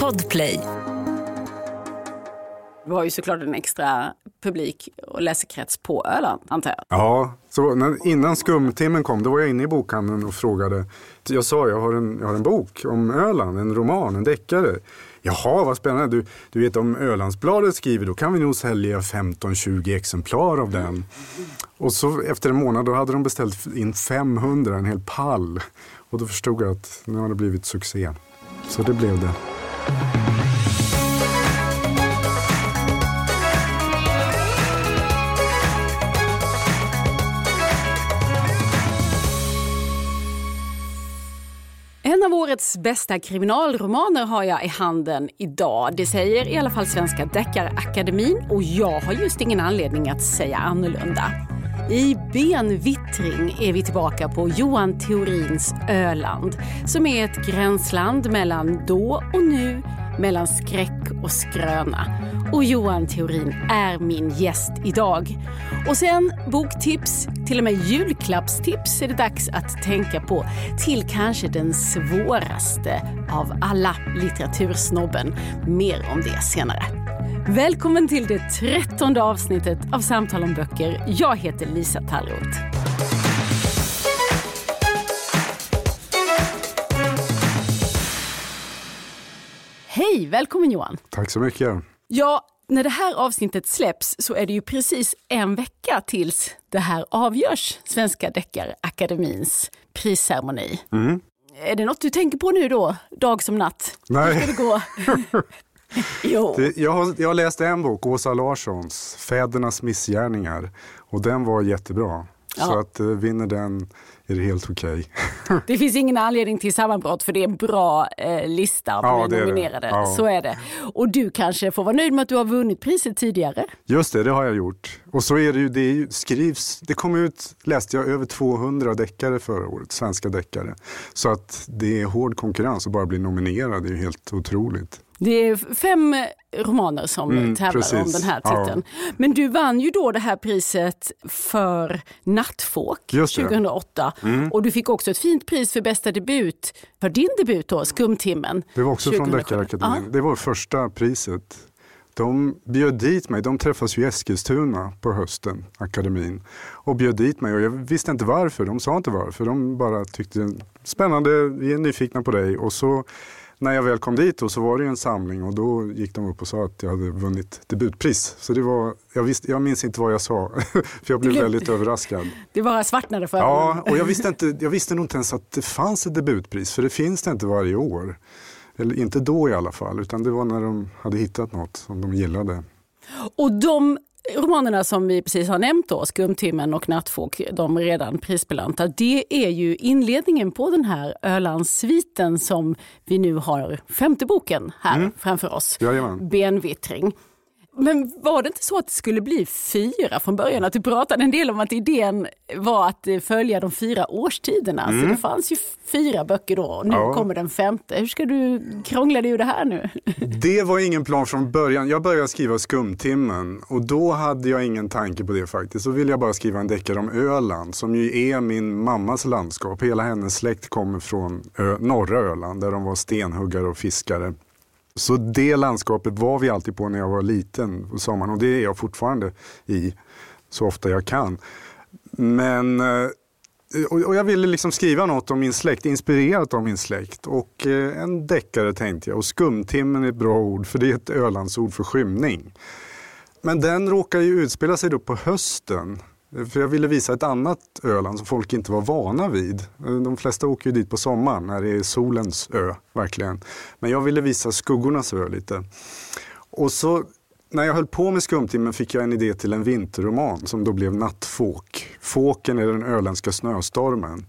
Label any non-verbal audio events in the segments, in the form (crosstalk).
Podplay. Vi har ju såklart en extra publik och läsekrets på Öland, antar jag. Ja, så när, innan skumtimmen kom, då var jag inne i bokhandeln och frågade. Jag sa, jag har en, jag har en bok om Öland, en roman, en deckare. Jaha, vad spännande. Du, du vet om Ölandsbladet skriver, då kan vi nog sälja 15-20 exemplar av den. Och så efter en månad, då hade de beställt in 500, en hel pall. Och då förstod jag att nu har det blivit succé. Så det blev det. En av årets bästa kriminalromaner har jag i handen idag. Det säger i alla fall Svenska Deckarakademin och jag har just ingen anledning att säga annorlunda. I benvittring är vi tillbaka på Johan Theorins Öland som är ett gränsland mellan då och nu, mellan skräck och skröna. Och Johan Theorin är min gäst idag. Och sen boktips, till och med julklappstips är det dags att tänka på till kanske den svåraste av alla, litteratursnobben. Mer om det senare. Välkommen till det trettonde avsnittet av Samtal om böcker. Jag heter Lisa Tallroth. Hej, välkommen Johan. Tack så mycket. Ja, när det här avsnittet släpps så är det ju precis en vecka tills det här avgörs, Svenska Deckarakademins prisceremoni. Mm. Är det något du tänker på nu då, dag som natt? Nej. Hur ska det gå? (laughs) (laughs) jo. Det, jag, har, jag har läst en bok, Åsa Larssons, Fädernas missgärningar. Och den var jättebra. Ja. Så att eh, vinner den är det helt okej. (laughs) Det finns ingen anledning till sammanbrott för det är en bra eh, lista av Ja, nominerade. Ja. Så är det. Och du kanske får vara nöjd med att du har vunnit priset tidigare. Just det, det har jag gjort. Och så är det ju, det ju, skrivs, det kom ut, läste jag, över 200 deckare förra året, svenska deckare. Så att det är hård konkurrens och bara bli nominerad, det är ju helt otroligt. Det är fem romaner som Mm, tävlar precis. om den här titeln. Men du vann ju då det här priset för Nattfåk Just det. 2008. Och du fick också ett fint pris för bästa debut, för din debut då, Skumtimmen. Det var också från 2007. Deckarakademin. Ja. Det var första priset. De bjöd dit mig, de träffas ju i Eskilstuna på hösten, akademin. Och bjöd dit mig och jag visste inte varför, de sa inte varför. De bara tyckte spännande, vi är nyfikna på dig. Och så när jag väl kom dit då, så var det en samling och då gick de upp och sa att jag hade vunnit debutpris. Så det var, jag, visste, jag minns inte vad jag sa, (laughs) för jag blev väldigt överraskad. Det bara svartnade för Ja, och jag visste, inte, jag visste nog inte ens att det fanns ett debutpris, för det finns det inte varje år. Eller inte då i alla fall, utan det var när de hade hittat något som de gillade. Och de romanerna som vi precis har nämnt, då, Skumtimmen och Nattfåk, de redan prisbelönta, det är ju inledningen på den här Ölandssviten som vi nu har femte boken här framför oss. Jajamän. Benvittring. Men var det inte så att det skulle bli fyra från början? Att du pratade en del om att idén var att eh, följa de fyra årstiderna. Så det fanns ju fyra böcker då och nu Ja. kommer den femte. Hur ska du krångla dig ur det här nu? (laughs) Det var ingen plan från början. Jag började skriva Skumtimmen och då hade jag ingen tanke på det faktiskt. Så ville jag bara skriva en deckare om Öland som ju är min mammas landskap. Hela hennes släkt kommer från norra Öland där de var stenhuggare och fiskare. Så det landskapet var vi alltid på när jag var liten på sommaren och det är jag fortfarande i så ofta jag kan. Men eh, och jag ville liksom skriva något om min släkt, inspirerat av min släkt. Och eh, en deckare tänkte jag. Och skumtimmen är ett bra ord, för det är ett Ölandsord för skymning. Men den råkar ju utspela sig då på hösten. För jag ville visa ett annat Öland som folk inte var vana vid. De flesta åker ju dit på sommaren när det är solens ö, verkligen. Men jag ville visa skuggornas ö lite. Och så när jag höll på med Skumtimmen fick jag en idé till en vinterroman som då blev Nattfåk. Fåken är den öländska snöstormen.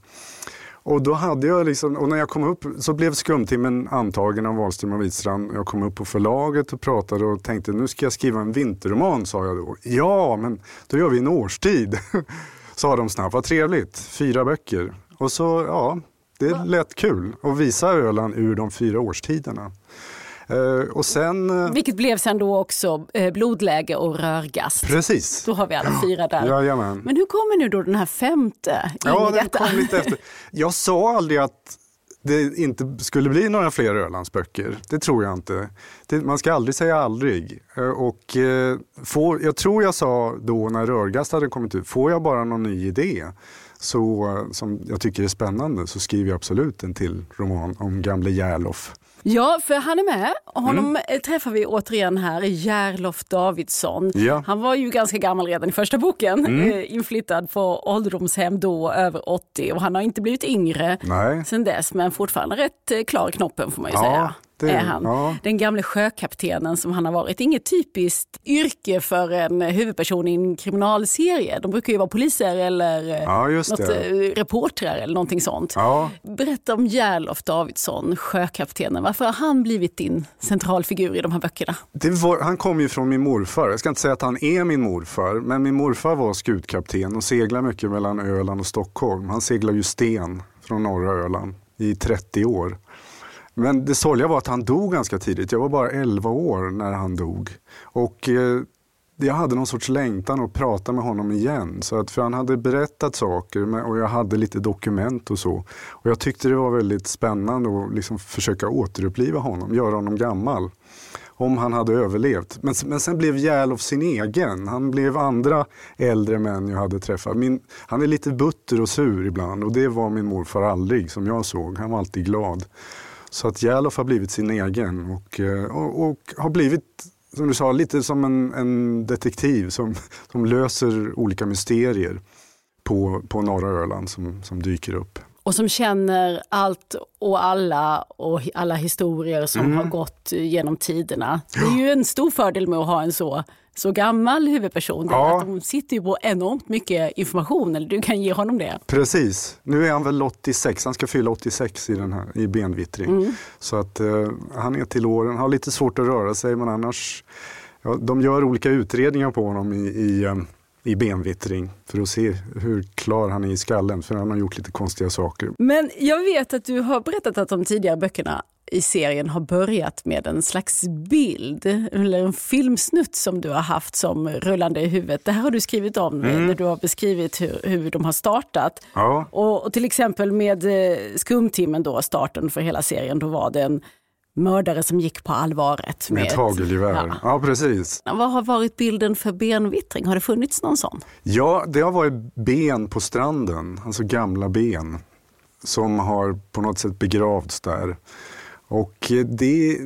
Och då hade jag liksom, och när jag kom upp så blev Skumtimmen antagen av Wahlström och Widstrand. Jag kom upp på förlaget och pratade och tänkte nu ska jag skriva en vinterroman sa jag då. Ja, men då gör vi en årstid. (laughs) Sa de snabbt, vad trevligt, fyra böcker. Och så, ja, det lät kul att visa Öland ur de fyra årstiderna. Eh, och sen, eh, Vilket blev sen då också eh, blodläge och rörgast. precis. Då har vi alla fyra där. Jajamän. Men hur kommer nu då den här femte Ja, den detta? kom lite efter. Jag sa aldrig att det inte skulle bli några fler Ölandsböcker. Det tror jag inte. Det, man ska aldrig säga aldrig. Och, får, jag tror jag sa då när Rörgast hade kommit ut, får jag bara någon ny idé så, som jag tycker är spännande så skriver jag absolut en till roman om gamle Järlof. Ja, för han är med. Honom mm. träffar vi återigen här, Järlof Davidsson. Ja. Han var ju ganska gammal redan i första boken, mm. Eh, inflyttad på ålderdomshem då, över 80 och han har inte blivit yngre Nej. sen dess men fortfarande rätt eh, klar i knoppen får man ju ja. säga det, är han. Ja. Den gamle sjökaptenen som han har varit. Inget typiskt yrke för en huvudperson i en kriminalserie. De brukar ju vara poliser eller ja, något, eh, reportrar eller någonting sånt. Ja. Berätta om Järlof Davidsson, sjökaptenen. Varför har han blivit din centralfigur i de här böckerna? Var, han kom ju från min morfar. Jag ska inte säga att han är min morfar, men min morfar var skutkapten och seglade mycket mellan Öland och Stockholm. Han seglade ju sten från norra Öland i 30 år. Men det sorgliga var att han dog ganska tidigt. Jag var bara 11 år när han dog. Och eh, jag hade någon sorts längtan att prata med honom igen. Så att, för han hade berättat saker och jag hade lite dokument och så. Och jag tyckte det var väldigt spännande att liksom försöka återuppliva honom, göra honom gammal. Om han hade överlevt. Men, men sen blev Järlof sin egen. Han blev andra äldre män jag hade träffat. Min, han är lite butter och sur ibland och det var min morfar aldrig som jag såg. Han var alltid glad. Så att Järlof har blivit sin egen och, eh, och, och, har blivit, som du sa, lite som en, en detektiv som, som löser olika mysterier på, på norra Öland som, som dyker upp. Och som känner allt och alla och alla historier som mm. har gått genom tiderna. Det är ju en stor fördel med att ha en så så gammal huvudperson. Ja. Att de sitter ju på enormt mycket information, eller du kan ge honom det. Precis. Nu är han väl 86, han ska fylla 86 i, den här, i benvittring. Mm. Så att uh, han är till åren, har lite svårt att röra sig men annars, ja, de gör olika utredningar på honom i, i um, i benvittring för att se hur klar han är i skallen, för han har gjort lite konstiga saker. Men jag vet att du har berättat att de tidigare böckerna i serien har börjat med en slags bild eller en filmsnutt som du har haft som rullande i huvudet. Det här har du skrivit om mm. när du har beskrivit hur, hur de har startat. Ja. Och, och, till exempel med eh, Skumtimmen, då, starten för hela serien, då var det en mördare som gick på allvaret. Med, med ett hagelgevär. Ja. ja. precis. Vad har varit bilden för benvittring? Har det funnits någon sån? Ja, det har varit ben på stranden, alltså gamla ben som har på något sätt begravts där. Och eh, det,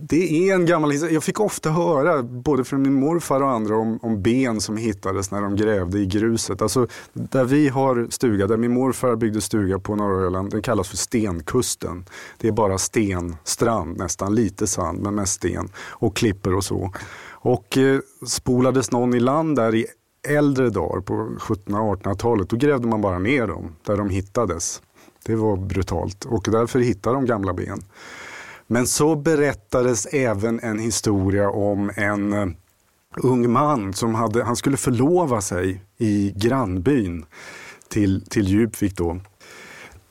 det är en gammal historia. Jag fick ofta höra, både från min morfar och andra, om, om, ben som hittades när de grävde i gruset. Alltså, där vi har stuga, där min morfar byggde stuga på norra Öland, den kallas för Stenkusten. Det är bara stenstrand nästan, lite sand men mest sten och klipper och så. Och eh, spolades någon i land där i äldre dagar på 1700-1800-talet, då grävde man bara ner dem där de hittades. Det var brutalt och därför hittade de gamla ben. Men så berättades även en historia om en eh, ung man som hade, han skulle förlova sig i grannbyn till, till Djupvik då.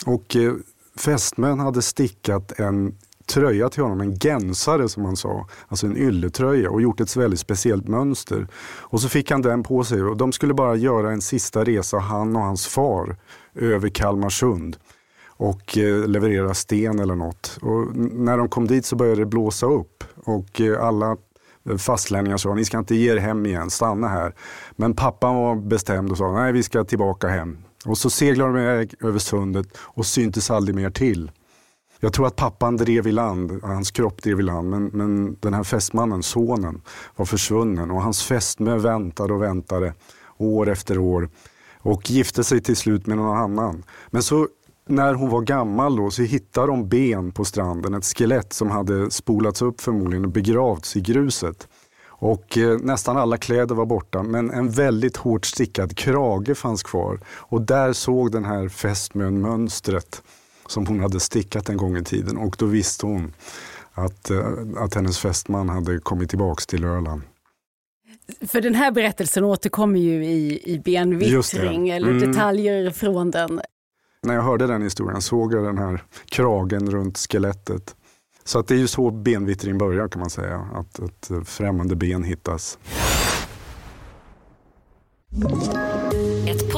Och eh, fästmön hade stickat en tröja till honom, en gensare som han sa, alltså en ylletröja och gjort ett väldigt speciellt mönster. Och så fick han den på sig och de skulle bara göra en sista resa, han och hans far, över Kalmarsund och eh, leverera sten eller något. Och när de kom dit så började det blåsa upp och eh, alla fastlänningar sa ni ska inte ge er hem igen, stanna här. Men pappan var bestämd och sa nej vi ska tillbaka hem. Och så seglade de iväg över sundet och syntes aldrig mer till. Jag tror att pappan drev i land, hans kropp drev i land, men, men den här fästmannen, sonen, var försvunnen och hans fästmö väntade och väntade år efter år och gifte sig till slut med någon annan. Men så när hon var gammal då, så hittade de ben på stranden, ett skelett som hade spolats upp förmodligen och begravts i gruset. Och eh, nästan alla kläder var borta men en väldigt hårt stickad krage fanns kvar. Och där såg den här fästmön mönstret som hon hade stickat en gång i tiden och då visste hon att, eh, att hennes fästman hade kommit tillbaks till Öland. För den här berättelsen återkommer ju i, i benvittring eller mm. detaljer från den. När jag hörde den historien såg jag den här kragen runt skelettet. Så att det är ju så benvittring börjar kan man säga, att ett främmande ben hittas.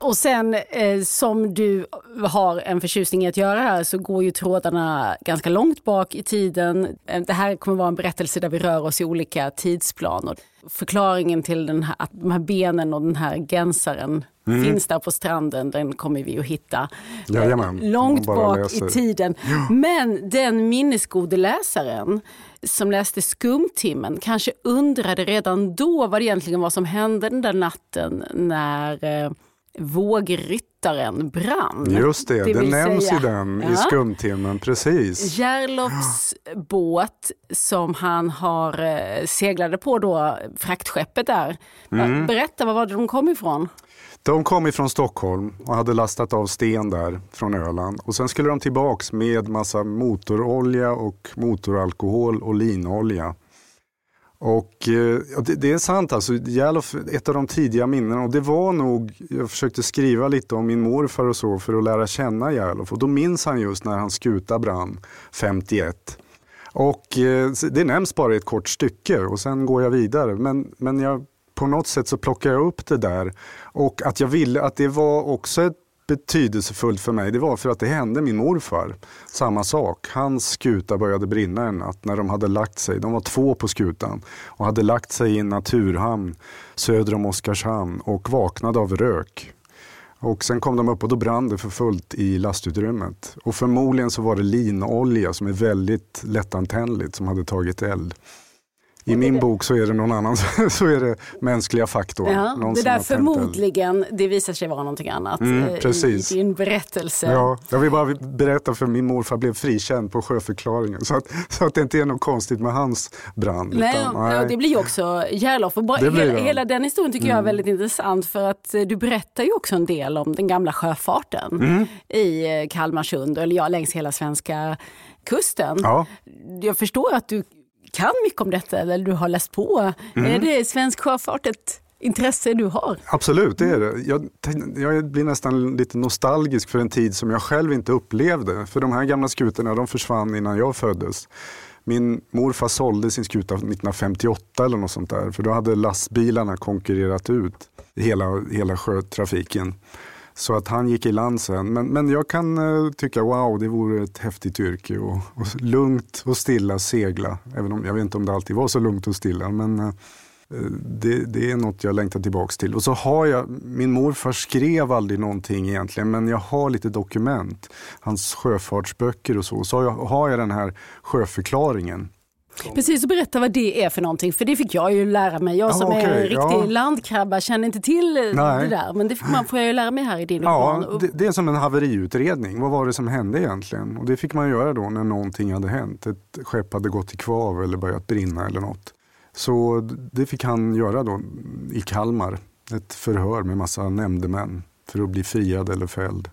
Och sen eh, som du har en förtjusning i att göra här så går ju trådarna ganska långt bak i tiden. Eh, Det här kommer vara en berättelse där vi rör oss i olika tidsplaner. Förklaringen till den här, att de här benen och den här gensaren finns där på stranden, den kommer vi att hitta eh, Jajamän, långt bak läser. i tiden. Men den minnesgode läsaren som läste Skumtimmen kanske undrade redan då vad det egentligen var som hände den där natten när eh, vågryttaren brann. Just det, Det det, nämns säga- i den Ja. i skumtimmen, precis. Järlofs båt som han har eh, seglade på då, fraktskeppet där. Mm. Berätta, var var det de kom ifrån? De kom ifrån Stockholm och hade lastat av sten där från Öland. Och sen skulle de tillbaks med massa motorolja och motoralkohol och linolja. Och eh, det, det är sant alltså, Jalof, ett av de tidiga minnena och det var nog, jag försökte skriva lite om min morfar och så för att lära känna Järlof och då minns han just när hans skuta brann 51. Och eh, det nämns bara i ett kort stycke och sen går jag vidare. Men, men jag, på något sätt så plockar jag upp det där. Och att jag ville att det var också ett betydelsefullt för mig, det var för att det hände min morfar. Samma sak, hans skuta började brinna en natt när de hade lagt sig. De var två på skutan och hade lagt sig i en naturhamn söder om Oskarshamn och vaknade av rök. Och sen kom de upp och då brann det för fullt i lastutrymmet. Och förmodligen så var det linolja som är väldigt lättantändligt som hade tagit eld. I min bok så är det någon annan, (laughs) så är det mänskliga faktorn. Ja, Någon det där förmodligen, det visar sig vara någonting annat Mm, eh, precis. i din berättelse. Ja, jag vill bara berätta för min morfar blev frikänd på sjöförklaringen. Så att, så att det inte är något konstigt med hans brand. Nej, utan, ja, det blir ju också Järlof. Och bara, hela. Mm. hela den historien tycker jag är väldigt intressant för att eh, du berättar ju också en del om den gamla sjöfarten Mm. i eh, Kalmarsund, eller ja, längs hela svenska kusten. Ja. Jag förstår att du kan mycket om detta, eller du har läst på. Mm. Är det svensk sjöfart ett intresse du har? Absolut, det är det. Jag, tänk- jag blir nästan lite nostalgisk för en tid som jag själv inte upplevde. För de här gamla skutorna de försvann innan jag föddes. Min morfar sålde sin skuta 1958 eller något sånt där. För då hade lastbilarna konkurrerat ut hela, hela sjötrafiken. Så att han gick i land sen. Men, men jag kan uh, tycka wow, det vore ett häftigt yrke. Och, och lugnt och stilla segla. Även om jag vet inte om det alltid var så lugnt och stilla. Men uh, det, det är något jag längtar tillbaks till. Och så har jag, min morfar skrev aldrig någonting egentligen, men jag har lite dokument. Hans sjöfartsböcker och så. Så har jag, har jag den här sjöförklaringen. Precis, och berätta vad det är för någonting, för det fick jag ju lära mig. Jag Ja, som är en riktig ja. landkrabba känner inte till Nej. det där, men det fick man, får jag ju lära mig här i din Ja. Och- det, det är som en haveriutredning. Vad var det som hände egentligen? Och det fick man göra då när någonting hade hänt. Ett skepp hade gått i kvav eller börjat brinna eller något. Så det fick han göra då i Kalmar. Ett förhör med massa nämndemän för att bli friad eller fälld.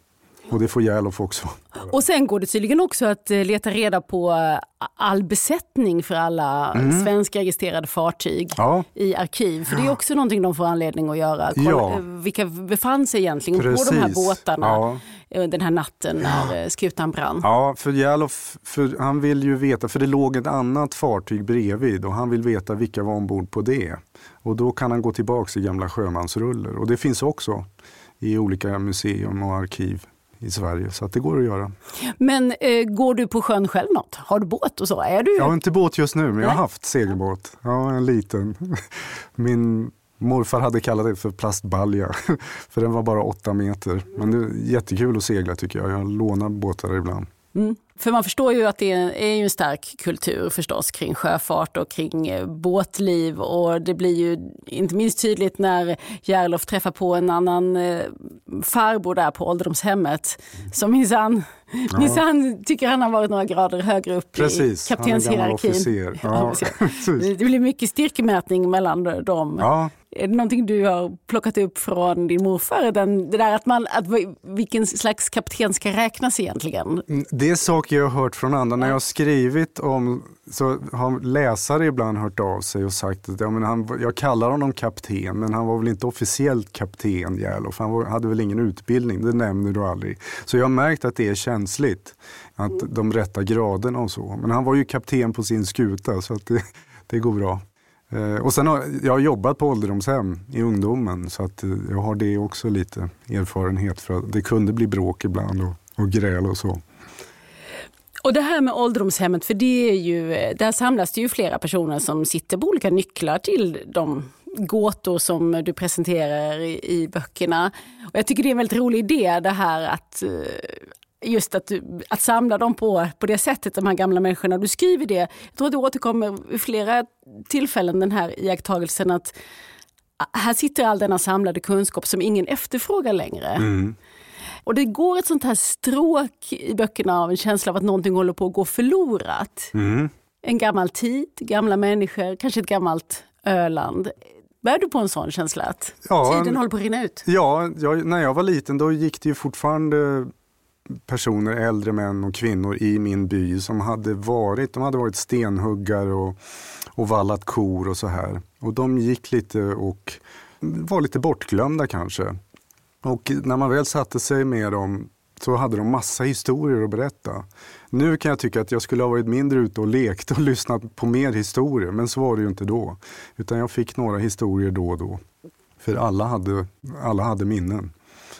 Och det får Järlof också. Och sen går det tydligen också att eh, leta reda på eh, all besättning för alla svenska registrerade fartyg Mm. Ja. i arkiv. För det är också någonting de får anledning att göra. Kolla, Ja. eh, Vilka befann sig egentligen på de här Precis. båtarna Ja. den här natten när skutan brann? Ja, för Järlof, för han vill ju veta, för det låg ett annat fartyg bredvid och han vill veta vilka var ombord på det. Och då kan han gå tillbaks i gamla sjömansruller och det finns också i olika museum och arkiv i Sverige så att det går att göra. Men eh, går du på sjön själv något? Har du båt och så? Är du? Jag har inte båt just nu men jag har Nej. haft segelbåt. Ja, en liten. (laughs) Min morfar hade kallat det för plastbalja (laughs) för den var bara åtta meter. Men det är jättekul att segla tycker jag. Jag lånar båtar ibland. Mm. För man förstår ju att det är, en stark kultur förstås kring sjöfart och kring eh, båtliv. Och det blir ju inte minst tydligt när Järlof träffar på en annan eh, farbror där på ålderdomshemmet som minsann minsann tycker han har varit några grader högre upp Precis, i han kaptenshierarkin. Ja, Ja, (laughs) det blir mycket styrkemätning mellan dem. Ja, Är det någonting du har plockat upp från din morfar? Den, det där att man, att, vilken slags kapten ska räknas egentligen? Mm, det är saker jag har hört från andra. När jag har skrivit om, så har läsare ibland hört av sig och sagt att ja, men han, jag kallar honom kapten, men han var väl inte officiellt kapten Järlof. Han var, hade väl ingen utbildning, det nämner du aldrig. Så jag har märkt att det är känsligt, att de rätta graderna och så. Men han var ju kapten på sin skuta, så att det, (laughs) det går bra. Eh, och sen har jag jobbat på ålderdomshem i ungdomen så att eh, jag har det också lite erfarenhet för att det kunde bli bråk ibland och, och gräl och så. Och det här med ålderdomshemmet, för det är ju, där samlas det ju flera personer som sitter på olika nycklar till de gåtor som du presenterar i, i böckerna. Och jag tycker det är en väldigt rolig idé det här att eh, just att, att samla dem på, på det sättet, de här gamla människorna. Du skriver det, jag tror att det återkommer vid flera tillfällen den här iakttagelsen att ah, här sitter all denna samlade kunskap som ingen efterfrågar längre. Mm. Och det går ett sånt här stråk i böckerna av en känsla av att någonting håller på att gå förlorat. Mm. En gammal tid, gamla människor, kanske ett gammalt Öland. Bär du på en sån känsla att ja, tiden håller på att rinna ut? Ja, jag, när jag var liten då gick det ju fortfarande personer, äldre män och kvinnor i min by som hade varit, de hade varit stenhuggare och, och vallat kor och så här. Och de gick lite och var lite bortglömda kanske. Och när man väl satte sig med dem så hade de massa historier att berätta. Nu kan jag tycka att jag skulle ha varit mindre ute och lekt och (laughs) lyssnat på mer historier, men så var det ju inte då. Utan jag fick några historier då och då. För alla hade, alla hade minnen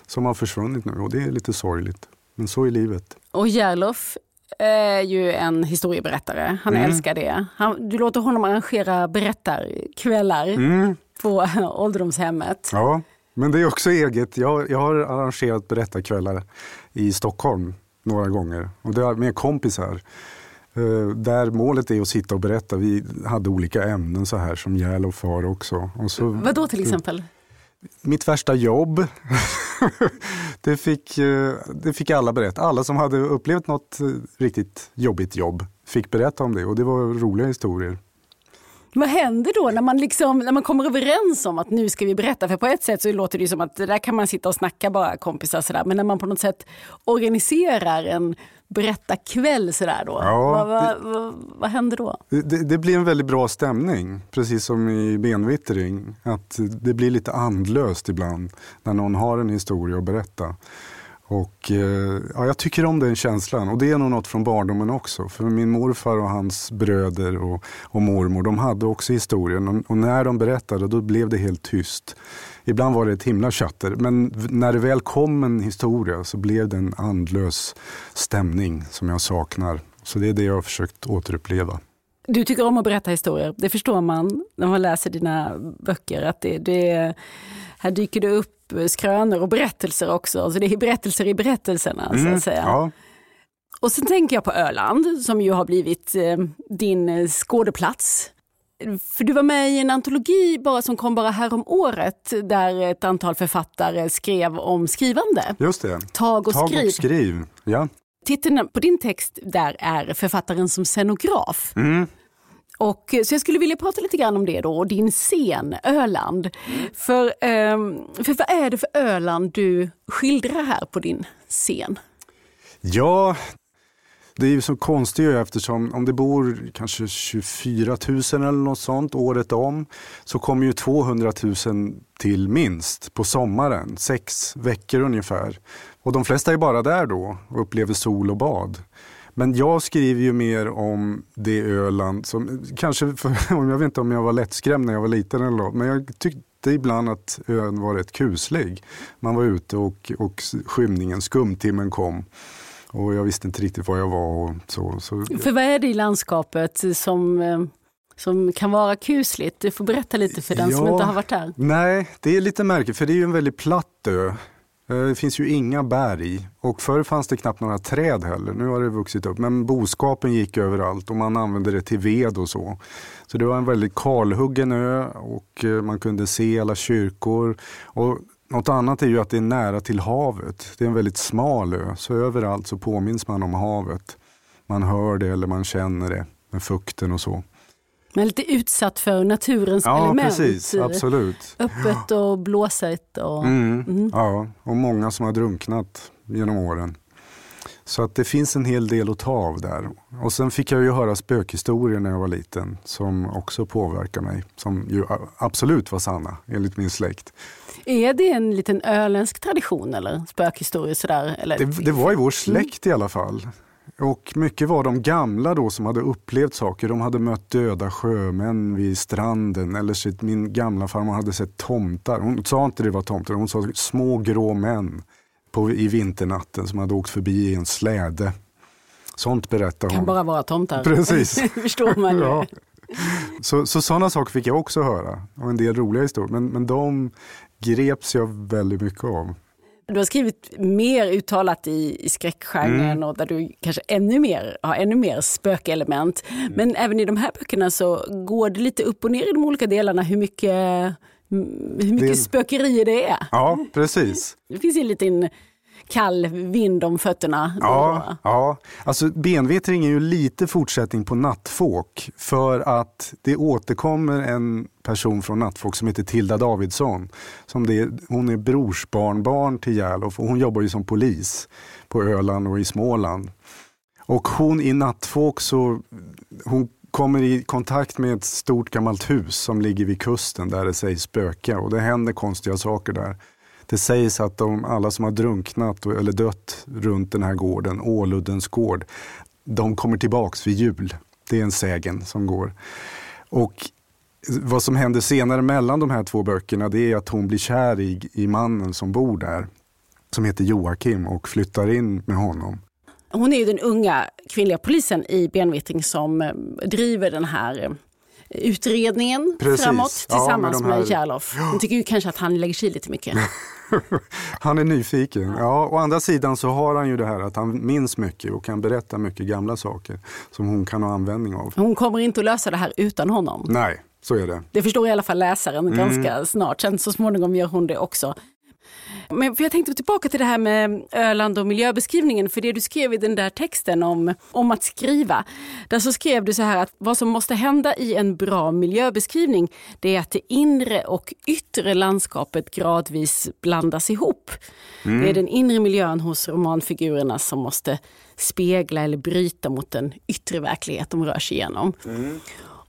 som har försvunnit nu och det är lite sorgligt. Men så är livet. Och Järlof är ju en historieberättare. Han mm. älskar det. Han, du låter honom arrangera berättarkvällar mm. på (laughs) ålderdomshemmet. Ja, men det är också eget. Jag, jag har arrangerat berättarkvällar i Stockholm några gånger. Och det är med kompisar. Uh, där målet är att sitta och berätta. Vi hade olika ämnen så här som Järlof har också. Och så, Vad då till exempel? Mitt värsta jobb. (laughs) det, fick, eh, det fick alla berätta. Alla som hade upplevt något eh, riktigt jobbigt jobb fick berätta om det och det var roliga historier. Vad händer då när man, liksom, när man kommer överens om att nu ska vi berätta? För på ett sätt så låter det som att där kan man sitta och snacka bara kompisar sådär. Men när man på något sätt organiserar en berättarkväll sådär då, ja, vad, vad, vad, vad, händer då? Det, det, blir en väldigt bra stämning, precis som i benvittring. Att det blir lite andlöst ibland när någon har en historia att berätta. Och eh, ja, jag tycker om den känslan och det är nog något från barndomen också. För min morfar och hans bröder och, och mormor, de hade också historien. Och, och, när de berättade då blev det helt tyst. Ibland var det ett himla chatter, men när det väl kom en historia så blev det en andlös stämning som jag saknar. Så det är det jag har försökt återuppleva. Du tycker om att berätta historier, det förstår man när man läser dina böcker. Att det, det, här dyker det upp skrönor och berättelser också. Alltså det är berättelser i berättelserna mm, så att mm, säga. Ja. Och sen tänker jag på Öland som ju har blivit eh, din skådeplats. För du var med i en antologi bara som kom bara här om året där ett antal författare skrev om skrivande. Just det. Tag och Tag skriv. Och skriv. Ja. Titeln på din text där är författaren som scenograf. Mm. Och, så jag skulle vilja prata lite grann om det då, och din scen Öland. För, um, för vad är det för Öland du skildrar här på din scen? Ja, det är ju så konstigt eftersom om det bor kanske 24 000 eller något sånt året om så kommer ju 200 000 till minst på sommaren, sex veckor ungefär. Och de flesta är bara där då och upplever sol och bad. Men jag skriver ju mer om det Öland som, kanske, för, (laughs) jag vet inte om jag var lättskrämd när jag var liten eller något, men jag tyckte ibland att ön var rätt kuslig. Man var ute och, och skymningen, skumtimmen kom. Och jag visste inte riktigt var jag var. Och så, så. För vad är det i landskapet som, eh, som kan vara kusligt? Du får berätta lite för den ja, som inte har varit där. Nej, det är lite märkligt för det är ju en väldigt platt ö. Eh, det finns ju inga berg och förr fanns det knappt några träd heller. Nu har det vuxit upp. Men boskapen gick överallt och man använde det till ved och så. Så det var en väldigt kalhuggen ö och eh, man kunde se alla kyrkor. Och något annat är ju att det är nära till havet. Det är en väldigt smal ö, så överallt så påminns man om havet. Man hör det eller man känner det med fukten och så. Men lite utsatt för naturens ja, element. precis. Absolut. Öppet och blåsigt. Och... Mm. Mm. Ja, och många som har drunknat genom åren. Så att det finns en hel del att ta av där. Och sen fick jag ju höra spökhistorier när jag var liten som också påverkar mig. Som ju absolut var sanna enligt min släkt. Är det en liten öländsk tradition eller spökhistorier sådär? Eller? Det, det var i vår släkt i alla fall. Och mycket var de gamla då som hade upplevt saker. De hade mött döda sjömän vid stranden. Eller sitt, min gamla farmor hade sett tomtar. Hon sa inte det var tomtar, hon sa små grå män på, i vinternatten som hade åkt förbi i en släde. Sånt berättar hon. kan bara vara tomtar. Precis. (laughs) förstår man ja. Så, så sådana saker fick jag också höra. Och en del roliga historier. Men, men de greps jag väldigt mycket av. Du har skrivit mer uttalat i, i skräckgenren mm. och där du kanske ännu mer, har ännu mer spökelement. Mm. Men även i de här böckerna så går det lite upp och ner i de olika delarna hur mycket, hur mycket det... spökerier det är. Ja, precis. Det finns en liten kall vind om fötterna. Ja, ja. Alltså, benvittring är ju lite fortsättning på nattfåk för att det återkommer en person från nattfåk som heter Tilda Davidsson. Som det, hon är brorsbarnbarn till Järlof och hon jobbar ju som polis på Öland och i Småland. Och hon i nattfåk så hon kommer i kontakt med ett stort gammalt hus som ligger vid kusten där det sägs spöka och det händer konstiga saker där. Det sägs att de, alla som har drunknat eller dött runt den här gården, Åluddens gård, de kommer tillbaks vid jul. Det är en sägen som går. Och vad som händer senare mellan de här två böckerna det är att hon blir kär i, i mannen som bor där, som heter Joakim och flyttar in med honom. Hon är ju den unga kvinnliga polisen i Benvittring som eh, driver den här eh, utredningen Precis. framåt tillsammans ja, med, med Järlof. Hon tycker ju kanske att han lägger sig lite mycket. (laughs) han är nyfiken. Ja, å andra sidan så har han ju det här att han minns mycket och kan berätta mycket gamla saker som hon kan ha användning av. Hon kommer inte att lösa det här utan honom. Nej, så är det. Det förstår i alla fall läsaren mm. ganska snart. Sen så småningom gör hon det också. Men för jag tänkte tillbaka till det här med Öland och miljöbeskrivningen. För det du skrev i den där texten om, om att skriva. Där så skrev du så här att vad som måste hända i en bra miljöbeskrivning det är att det inre och yttre landskapet gradvis blandas ihop. Mm. Det är den inre miljön hos romanfigurerna som måste spegla eller bryta mot den yttre verklighet de rör sig igenom. Mm.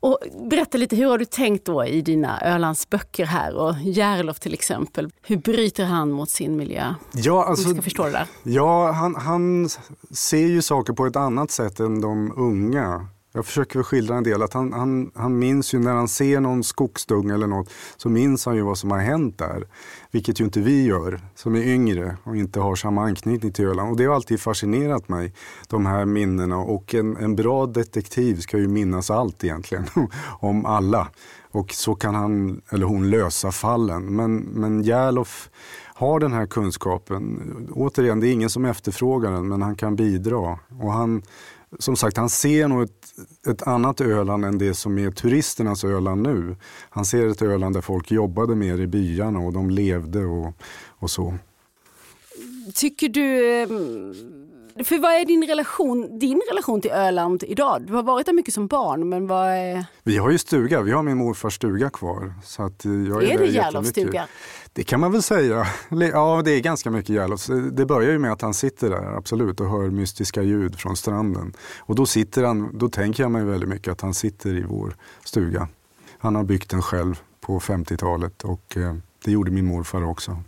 Och berätta lite, hur har du tänkt då i dina Ölandsböcker här och Järlof till exempel? Hur bryter han mot sin miljö? Ja, alltså, ska förstå det där. Ja, han, han ser ju saker på ett annat sätt än de unga. Jag försöker skildra en del att han, han, han minns ju när han ser någon skogsdunge eller något så minns han ju vad som har hänt där. Vilket ju inte vi gör som är yngre och inte har samma anknytning till Öland. Och det har alltid fascinerat mig, de här minnena. Och en, en bra detektiv ska ju minnas allt egentligen, (laughs) om alla. Och så kan han eller hon lösa fallen. Men, men Järlof har den här kunskapen. Återigen, det är ingen som efterfrågar den, men han kan bidra. Och han som sagt, han ser nog ett, ett annat Öland än det som är turisternas Öland nu. Han ser ett Öland där folk jobbade mer i byarna och de levde och, och så. Tycker du eh, för vad är din relation, din relation till Öland idag? Du har varit där mycket som barn, men vad är... Vi har ju stuga, vi har min morfars stuga kvar. Så att jag är, är det Järlofs stuga? Det kan man väl säga. Ja, det är ganska mycket Järlofs. Det börjar ju med att han sitter där, absolut, och hör mystiska ljud från stranden. Och då sitter han, då tänker jag mig väldigt mycket att han sitter i vår stuga. Han har byggt den själv på 50-talet och eh, det gjorde min morfar också.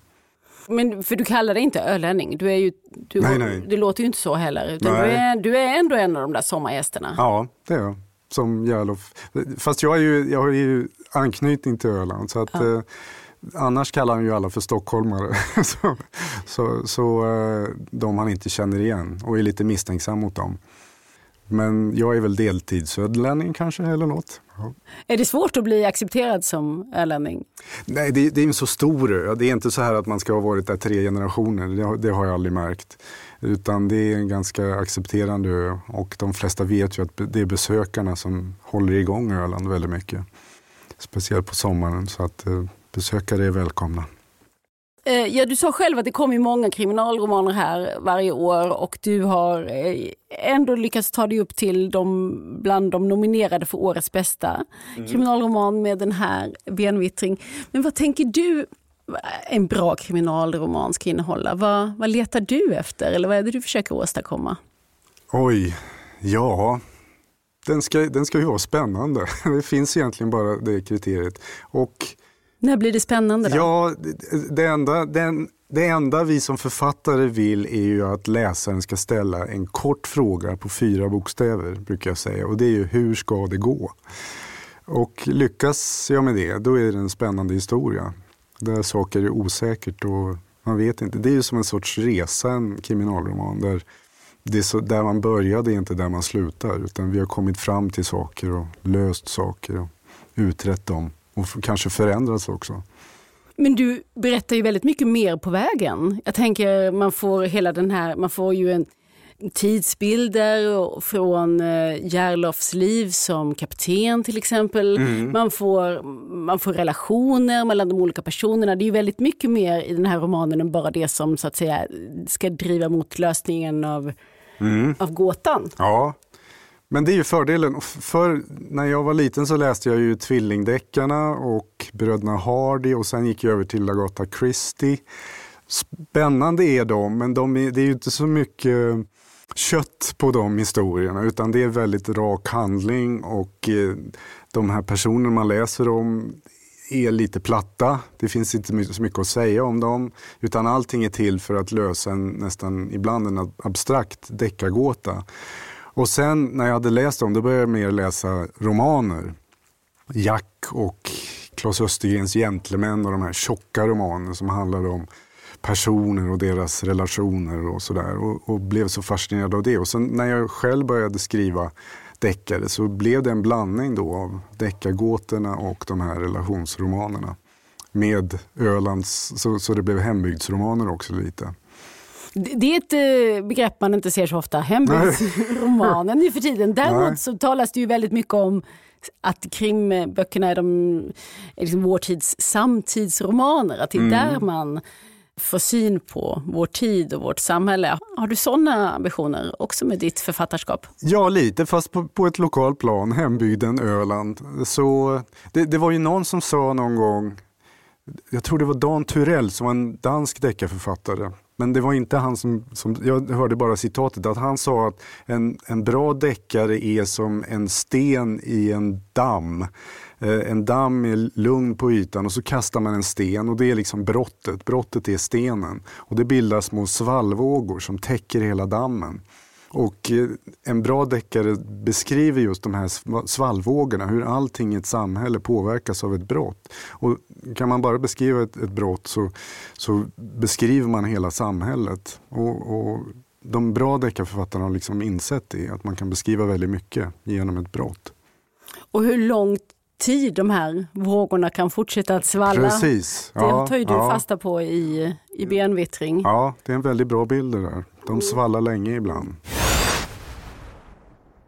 Men för du kallar dig inte ölänning. Du är ju, du, nej, nej. Det låter ju inte så heller. Utan du, är, du är ändå en av de där sommargästerna. Ja, det är jag. Som Järlof. Fast jag, är ju, jag har ju anknytning till Öland. Så att, ja. eh, annars kallar han ju alla för stockholmare. (laughs) så så, så eh, de han inte känner igen och är lite misstänksam mot dem. Men jag är väl deltidsödlänning kanske eller något. Ja. Är det svårt att bli accepterad som ölänning? Nej, det, det, är en så stor ö. Det är inte så här att man ska ha varit där tre generationer. Det, det, har jag aldrig märkt. Utan det är en ganska accepterande ö och de flesta vet ju att det är besökarna som håller igång Öland väldigt mycket. Speciellt på sommaren så att eh, besökare är välkomna. Eh, ja, du sa själv att det kommer många kriminalromaner här varje år och du har eh, ändå lyckats ta dig upp till de, bland de nominerade för årets bästa mm. kriminalroman med den här benvittring. Men vad tänker du en bra kriminalroman ska innehålla? Vad, vad letar du efter eller vad är det du försöker åstadkomma? Oj, ja, den ska, den ska ju vara spännande. (laughs) Det finns egentligen bara det kriteriet. Och när blir det spännande? Då? Ja, det enda, den, det enda vi som författare vill är ju att läsaren ska ställa en kort fråga på fyra bokstäver, brukar jag säga. Och det är ju hur ska det gå? Och lyckas jag med det, då är det en spännande historia. Där saker är osäkert och man vet inte. Det är ju som en sorts resa, en kriminalroman. Där, det så, där man började är inte där man slutar. Utan vi har kommit fram till saker och löst saker och utrett dem och kanske förändras också. Men du berättar ju väldigt mycket mer på vägen. Jag tänker man får hela den här, man får ju en tidsbilder från eh, Järlofs liv som kapten till exempel. Mm. Man, får, man får relationer mellan de olika personerna. Det är ju väldigt mycket mer i den här romanen än bara det som så att säga ska driva mot lösningen av, mm. av gåtan. Ja, men det är ju fördelen. För när jag var liten så läste jag ju Tvillingdeckarna och Bröderna Hardy och sen gick jag över till Agatha Christie. Spännande är de, men de är, det är ju inte så mycket kött på de historierna utan det är väldigt rak handling och eh, de här personerna man läser om är lite platta. Det finns inte så mycket att säga om dem. Utan allting är till för att lösa en nästan ibland en abstrakt deckargåta. Och sen när jag hade läst dem, då började jag mer läsa romaner. Jack och Klas Östergrens Gentlemän och de här tjocka romanerna som handlade om personer och deras relationer och sådär. Och, och, blev så fascinerad av det. Och sen när jag själv började skriva deckare så blev det en blandning då av deckargåtorna och de här relationsromanerna. Med Ölands, så, så det blev hembygdsromaner också lite. Det är ett eh, begrepp man inte ser så ofta, hembygdsromanen (laughs) nu för tiden. Däremot så talas det ju väldigt mycket om att krimböckerna är, de, är liksom vår tids samtidsromaner. Att det är mm. där man får syn på vår tid och vårt samhälle. Har du sådana ambitioner också med ditt författarskap? Ja, lite, fast på, på ett lokalt plan, hembygden Öland. Så det, det var ju någon som sa någon gång, jag tror det var Dan Turell som var en dansk deckarförfattare, men det var inte han som, som, jag hörde bara citatet, att han sa att en, en bra deckare är som en sten i en damm. Eh, en damm är lugn på ytan och så kastar man en sten och det är liksom brottet. Brottet är stenen och det bildar små svallvågor som täcker hela dammen. Och eh, en bra deckare beskriver just de här svallvågorna, hur allting i ett samhälle påverkas av ett brott. Och kan man bara beskriva ett, ett brott så, så beskriver man hela samhället. Och, och de bra deckarförfattarna har liksom insett det, att man kan beskriva väldigt mycket genom ett brott. Och hur lång tid de här vågorna kan fortsätta att svalla. Precis. Ja, det tar ju du ja. fasta på i, i benvittring. Ja, det är en väldigt bra bild det där. De svallar länge ibland.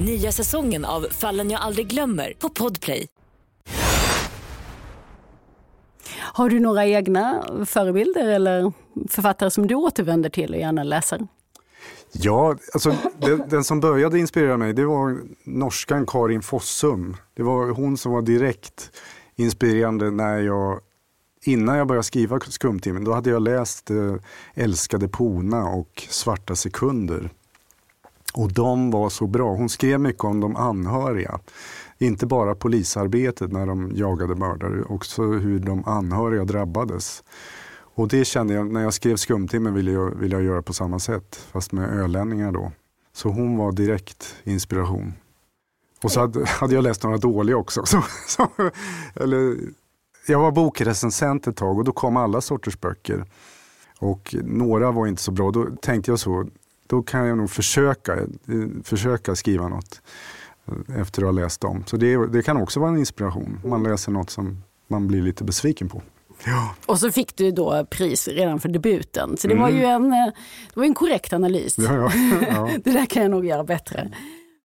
Nya säsongen av Fallen jag aldrig glömmer på Podplay. Har du några egna förebilder eller författare som du återvänder till och gärna läser? Ja, alltså den, den, som började inspirera mig det var norskan Karin Fossum. Det var hon som var direkt inspirerande när jag Innan jag började skriva Skumtimmen, då hade jag läst eh, Älskade Pona och Svarta sekunder och de var så bra. Hon skrev mycket om de anhöriga. Inte bara polisarbetet när de jagade mördare, också hur de anhöriga drabbades. Och det kände jag, när jag skrev Skumtimmen ville jag, ville jag göra på samma sätt, fast med ölänningar då. Så hon var direkt inspiration. Och så hade, hade jag läst några dåliga också. (laughs) Så, så, eller, jag var bokrecensent ett tag och då kom alla sorters böcker. Och några var inte så bra. Då tänkte jag så, då kan jag nog försöka, eh, försöka skriva något eh, efter att ha läst dem. Så det, det kan också vara en inspiration. om Man läser något som man blir lite besviken på. Ja. Och så fick du då pris redan för debuten. Så det var ju en, eh, det var en korrekt analys. Ja, ja, (laughs) ja. det där kan jag nog göra bättre.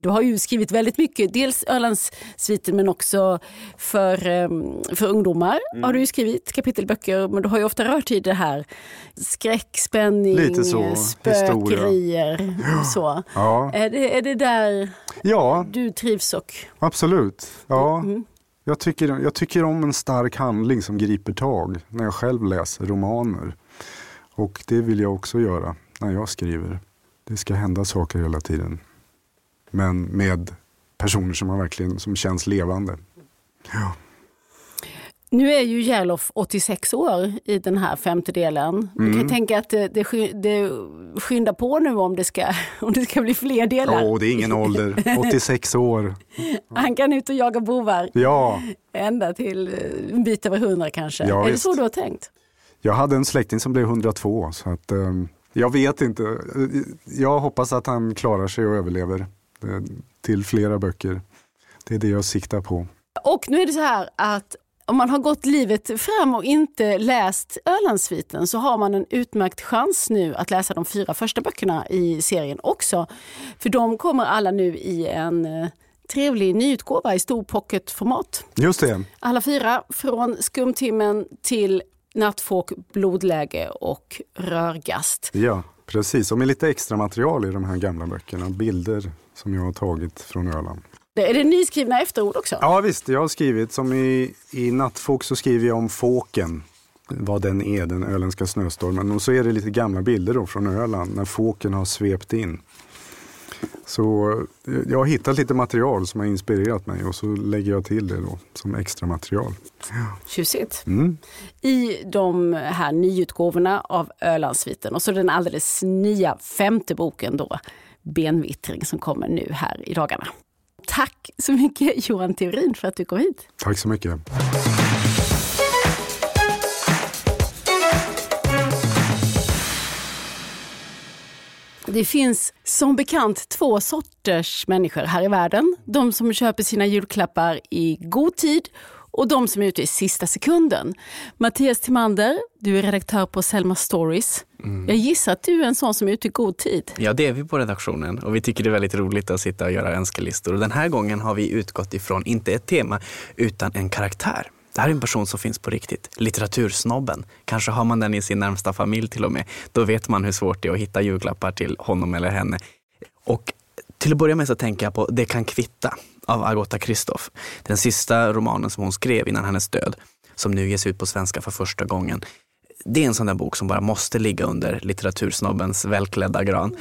Du har ju skrivit väldigt mycket, dels Ölandssviten men också för, ehm, för ungdomar har du skrivit kapitelböcker. Men du har ju ofta rört i det här skräck, spänning, Lite så, spökerier. Så. (gasps) Ja. Är, det, är det där ja, du trivs och... absolut. Ja. Mm. Jag, tycker, jag tycker om en stark handling som griper tag när jag själv läser romaner. Och det vill jag också göra när jag skriver. Det ska hända saker hela tiden. Men med personer som, man verkligen, som känns levande. Ja. Nu är ju Järlof 86 år i den här femte delen. Du Mm. kan tänka att det, det, sky- det skyndar på nu om det ska, (laughs) om det ska bli fler delar. Åh, det är ingen ålder. (laughs) 86 år. Han kan ut och jaga bovar Ja, ända till eh, en bit över 100 kanske. Ja, är det visst. så du har tänkt? jag hade en släkting som blev 102. Så att, ehm, jag vet inte. Jag hoppas att han klarar sig och överlever eh, till flera böcker. Det är det jag siktar på. Och nu är det så här att om man har gått livet fram och inte läst Ölandssviten så har man en utmärkt chans nu att läsa de fyra första böckerna i serien också. För de kommer alla nu i en eh, trevlig nyutgåva i stor pocketformat. Just det. Alla fyra, från Skumtimmen till Nattfåk, Blodläge och Rörgast. Ja, precis. Och med lite extra material i de här gamla böckerna. Bilder som jag har tagit från Öland. Är det nyskrivna efterord också? Ja visst, jag har skrivit som i, i Nattfåk så skriver jag om fåken. Vad den är, den öländska snöstormen. Och så är det lite gamla bilder då från Öland när fåken har svept in. Så eh, jag har hittat lite material som har inspirerat mig och så lägger jag till det då som extra material. Tjusigt. Mm. I de här nyutgåvorna av Ölandssviten och så den alldeles nya femte boken då, Benvittring, som kommer nu här i dagarna. Tack så mycket Johan Theorin för att du kom hit. Tack så mycket. Det finns som bekant två sorters människor här i världen. De som köper sina julklappar i god tid och de som är ute i sista sekunden. Mattias Timander, du är redaktör på Selma Stories. Jag gissar att du är en sån som är ute i god tid. Ja, det är vi på redaktionen och vi tycker det är väldigt roligt att sitta och göra önskelistor. Och den här gången har vi utgått ifrån, inte ett tema, utan en karaktär. Det här är en person som finns på riktigt. Litteratursnobben. Kanske har man den i sin närmsta familj till och med. Då vet man hur svårt det är att hitta julklappar till honom eller henne. Och till att börja med så tänker jag på Det kan kvitta av Agota Kristoff. Den sista romanen som hon skrev innan hennes död, som nu ges ut på svenska för första gången. Det är en sån där bok som bara måste ligga under litteratursnobbens välklädda gran.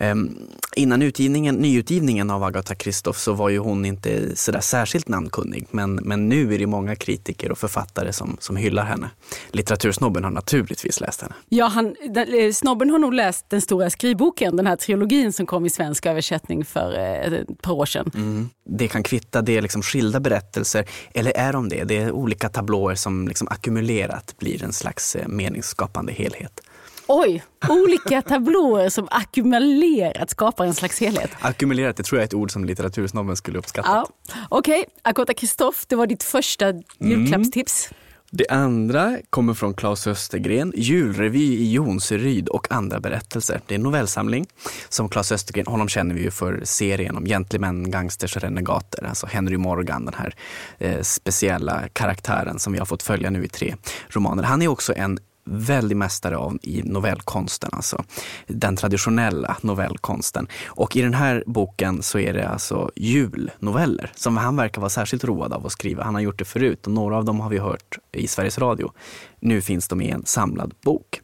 Um, innan utgivningen, nyutgivningen av Agatha Christoph så var ju hon inte sådär särskilt namnkunnig. Men, men nu är det många kritiker och författare som, som hyllar henne. Litteratursnobben har naturligtvis läst henne. Ja, han, den, eh, snobben har nog läst den stora skrivboken, den här trilogin som kom i svensk översättning för eh, ett par år sedan. Mm. Det kan kvitta, det är liksom skilda berättelser. Eller är de det? Det är olika tablåer som liksom ackumulerat blir en slags eh, meningsskapande helhet. Oj, olika tablåer som ackumulerat skapar en slags helhet. Ackumulerat, det tror jag är ett ord som litteratursnobben skulle uppskatta. Ja. Okej, Agota Kristoff, det var ditt första julklappstips. Det andra kommer från Claes Östergren, Julrevy i Jonseryd och andra berättelser. Det är en novellsamling som Claes Östergren, honom känner vi ju för serien om gentlemän, gangsters och renegater. Alltså Henry Morgan, den här eh, speciella karaktären som vi har fått följa nu i tre romaner. Han är också en väldig mästare av i novellkonsten, alltså den traditionella novellkonsten. Och i den här boken så är det alltså julnoveller som han verkar vara särskilt road av att skriva. Han har gjort det förut och några av dem har vi hört i Sveriges Radio. Nu finns de i en samlad bok.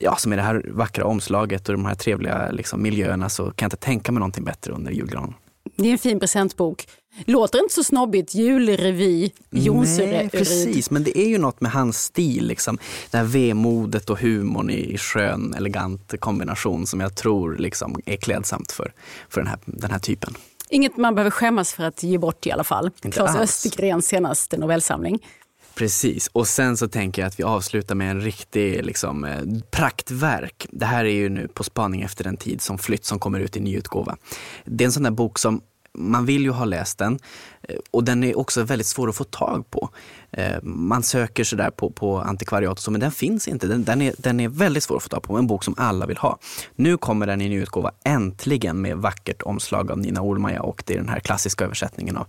Ja, som i det här vackra omslaget och de här trevliga liksom, miljöerna så kan jag inte tänka mig någonting bättre under julgranen. Det är en fin presentbok. Låter inte så snobbigt, julrevy, Nej, Jonseryd. precis, men det är ju något med hans stil. Liksom. Det här vemodet och humorn i, i skön, elegant kombination som jag tror liksom, är klädsamt för, för den, här, den här typen. Inget man behöver skämmas för att ge bort i alla fall. Claes alls. Östergrens senaste novellsamling. Precis, och sen så tänker jag att vi avslutar med en riktig liksom, eh, praktverk. Det här är ju nu På spaning efter en tid som flytt som kommer ut i nyutgåva. Det är en sån där bok som man vill ju ha läst den eh, och den är också väldigt svår att få tag på. Eh, man söker sådär på, på antikvariat och så, men den finns inte. Den, den, är, den är väldigt svår att få tag på, en bok som alla vill ha. Nu kommer den i ny utgåva äntligen med vackert omslag av Nina Ormaja och det är den här klassiska översättningen av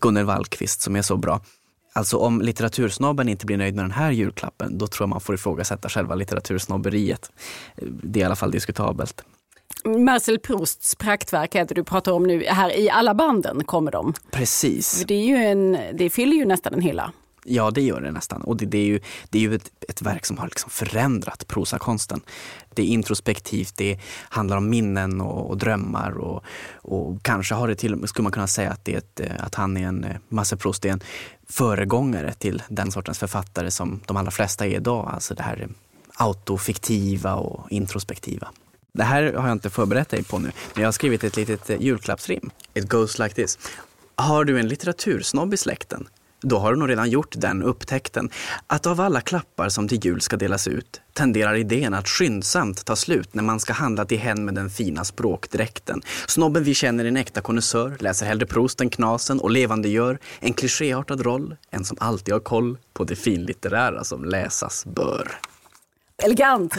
Gunnel Wallqvist som är så bra. Alltså om litteratursnobben inte blir nöjd med den här julklappen, då tror jag man får ifrågasätta själva litteratursnobberiet. Eh, det är i alla fall diskutabelt. Marcel Prousts praktverk det du pratar om nu. Här i alla banden kommer de. Precis. Det, är ju en, det fyller ju nästan en hylla. Ja, det gör det nästan. Och det, det är ju, det är ju ett, ett verk som har liksom förändrat prosakonsten. Det är introspektivt, det handlar om minnen och, och drömmar och, och, kanske har det till skulle man kunna säga att, det är ett, att han är en, eh, Marcel Proust är en föregångare till den sortens författare som de allra flesta är idag. Alltså det här autofiktiva och introspektiva. Det här har jag inte förberett dig på nu, men jag har skrivit ett litet eh, julklappsrim. It goes like this. Har du en litteratursnobb i släkten? Då har du nog redan gjort den upptäckten att av alla klappar som till jul ska delas ut tenderar idén att skyndsamt ta slut när man ska handla till hen med den fina språkdräkten. Snobben vi känner är en äkta konnässör, läser hellre Proust än Knasen och levande gör en klichéartad roll, en som alltid har koll på det finlitterära som läsas bör. Elegant!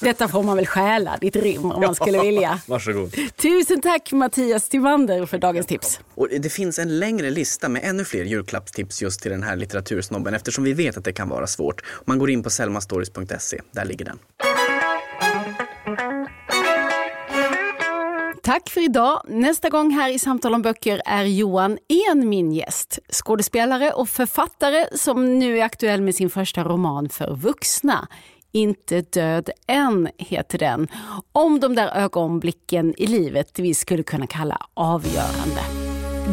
Detta får man väl stjäla, ditt rim om man skulle vilja. Varsågod. Tusen tack Mattias Tivander för dagens tips. Och det finns en längre lista med ännu fler julklappstips just till den här litteratursnobben eftersom vi vet att det kan vara svårt. Man går in på selmastories.se, där ligger den. Tack för idag. Nästa gång här i Samtal om böcker är Johan En min gäst. Skådespelare och författare som nu är aktuell med sin första roman för vuxna. Inte död än heter den. Om de där ögonblicken i livet vi skulle kunna kalla avgörande.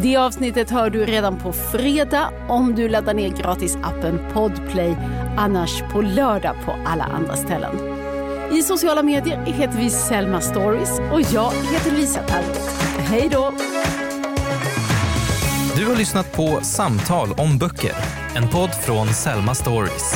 Det avsnittet hör du redan på fredag om du laddar ner gratisappen Podplay, annars på lördag på alla andra ställen. I sociala medier heter vi Selma Stories och jag heter Lisa Tallroth. Hej då! Du har lyssnat på Samtal om böcker, en podd från Selma Stories.